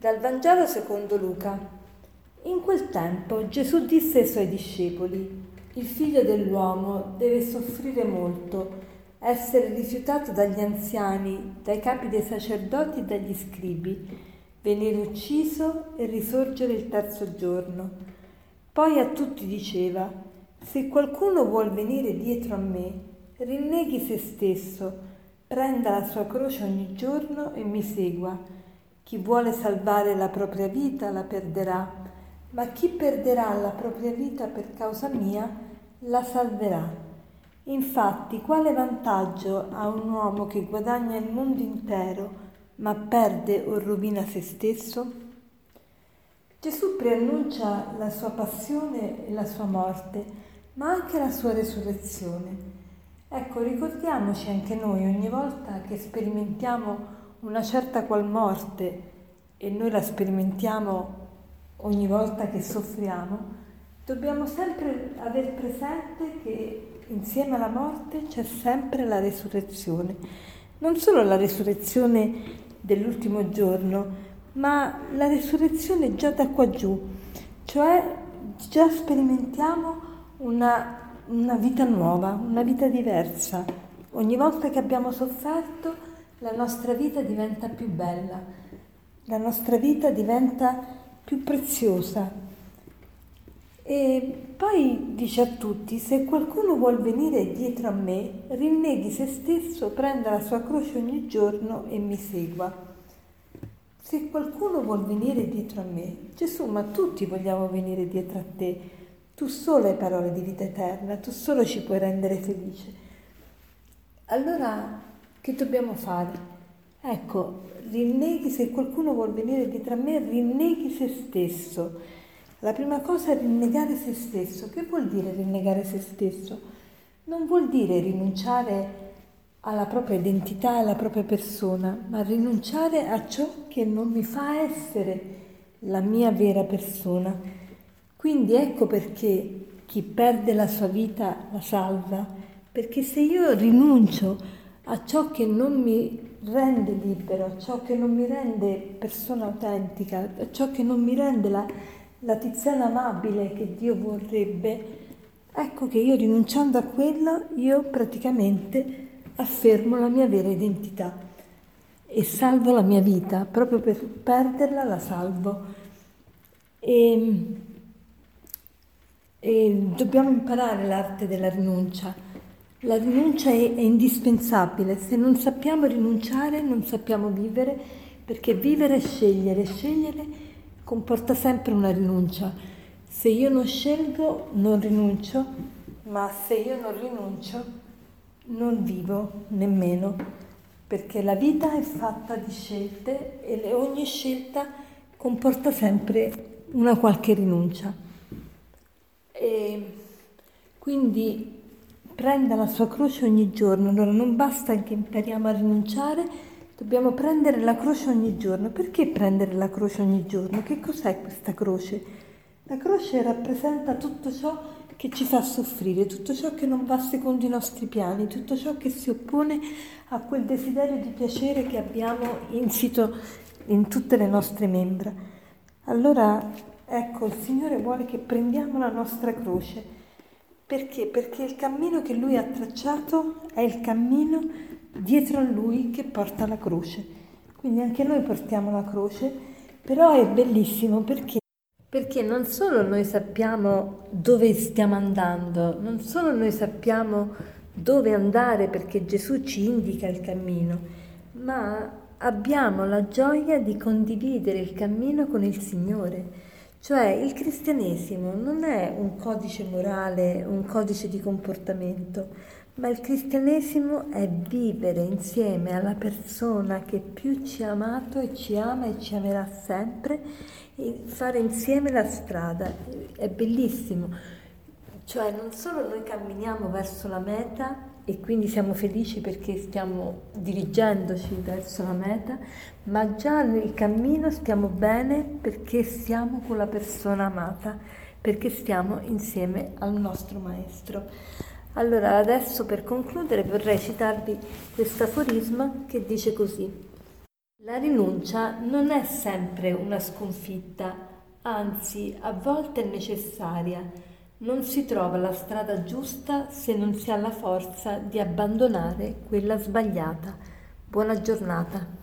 Dal Vangelo secondo Luca. In quel tempo Gesù disse ai suoi discepoli, il figlio dell'uomo deve soffrire molto, essere rifiutato dagli anziani, dai capi dei sacerdoti e dagli scribi, venire ucciso e risorgere il terzo giorno. Poi a tutti diceva, se qualcuno vuol venire dietro a me, rinneghi se stesso, prenda la sua croce ogni giorno e mi segua chi vuole salvare la propria vita la perderà, ma chi perderà la propria vita per causa mia la salverà. Infatti, quale vantaggio ha un uomo che guadagna il mondo intero, ma perde o rovina se stesso? Gesù preannuncia la sua passione e la sua morte, ma anche la sua resurrezione. Ecco, ricordiamoci anche noi ogni volta che sperimentiamo una certa qual morte e noi la sperimentiamo ogni volta che soffriamo, dobbiamo sempre aver presente che insieme alla morte c'è sempre la resurrezione. Non solo la resurrezione dell'ultimo giorno, ma la resurrezione già da qua giù, cioè già sperimentiamo una, una vita nuova, una vita diversa. Ogni volta che abbiamo sofferto, la nostra vita diventa più bella, la nostra vita diventa più preziosa. E poi dice a tutti, se qualcuno vuol venire dietro a me, rinneghi se stesso, prenda la sua croce ogni giorno e mi segua. Se qualcuno vuol venire dietro a me, Gesù, ma tutti vogliamo venire dietro a te, tu solo hai parole di vita eterna, tu solo ci puoi rendere felice. Allora che dobbiamo fare? Ecco, rinneghi, se qualcuno vuol venire dietro a me, rinneghi se stesso. La prima cosa è rinnegare se stesso. Che vuol dire rinnegare se stesso? Non vuol dire rinunciare alla propria identità, alla propria persona, ma rinunciare a ciò che non mi fa essere la mia vera persona. Quindi ecco perché chi perde la sua vita la salva, perché se io rinuncio a ciò che non mi rende libero, a ciò che non mi rende persona autentica, a ciò che non mi rende la, la tiziana amabile che Dio vorrebbe, ecco che io rinunciando a quello, io praticamente affermo la mia vera identità e salvo la mia vita, proprio per perderla la salvo. E, e dobbiamo imparare l'arte della rinuncia la rinuncia è, è indispensabile, se non sappiamo rinunciare non sappiamo vivere, perché vivere è scegliere, scegliere comporta sempre una rinuncia. Se io non scelgo non rinuncio, ma se io non rinuncio non vivo nemmeno, perché la vita è fatta di scelte e ogni scelta comporta sempre una qualche rinuncia. E quindi prenda la sua croce ogni giorno. Allora non basta che impariamo a rinunciare, dobbiamo prendere la croce ogni giorno. Perché prendere la croce ogni giorno? Che cos'è questa croce? La croce rappresenta tutto ciò che ci fa soffrire, tutto ciò che non va secondo i nostri piani, tutto ciò che si oppone a quel desiderio di piacere che abbiamo insito in tutte le nostre membra. Allora, ecco, il Signore vuole che prendiamo la nostra croce perché? Perché il cammino che lui ha tracciato è il cammino dietro a lui che porta la croce. Quindi anche noi portiamo la croce, però è bellissimo perché perché non solo noi sappiamo dove stiamo andando, non solo noi sappiamo dove andare perché Gesù ci indica il cammino, ma abbiamo la gioia di condividere il cammino con il Signore. Cioè il cristianesimo non è un codice morale, un codice di comportamento, ma il cristianesimo è vivere insieme alla persona che più ci ha amato e ci ama e ci amerà sempre e fare insieme la strada. È bellissimo. Cioè non solo noi camminiamo verso la meta, e quindi siamo felici perché stiamo dirigendoci verso la meta, ma già nel cammino stiamo bene perché siamo con la persona amata, perché stiamo insieme al nostro Maestro. Allora adesso per concludere vorrei citarvi questo aforisma che dice così. La rinuncia non è sempre una sconfitta, anzi a volte è necessaria. Non si trova la strada giusta se non si ha la forza di abbandonare quella sbagliata. Buona giornata.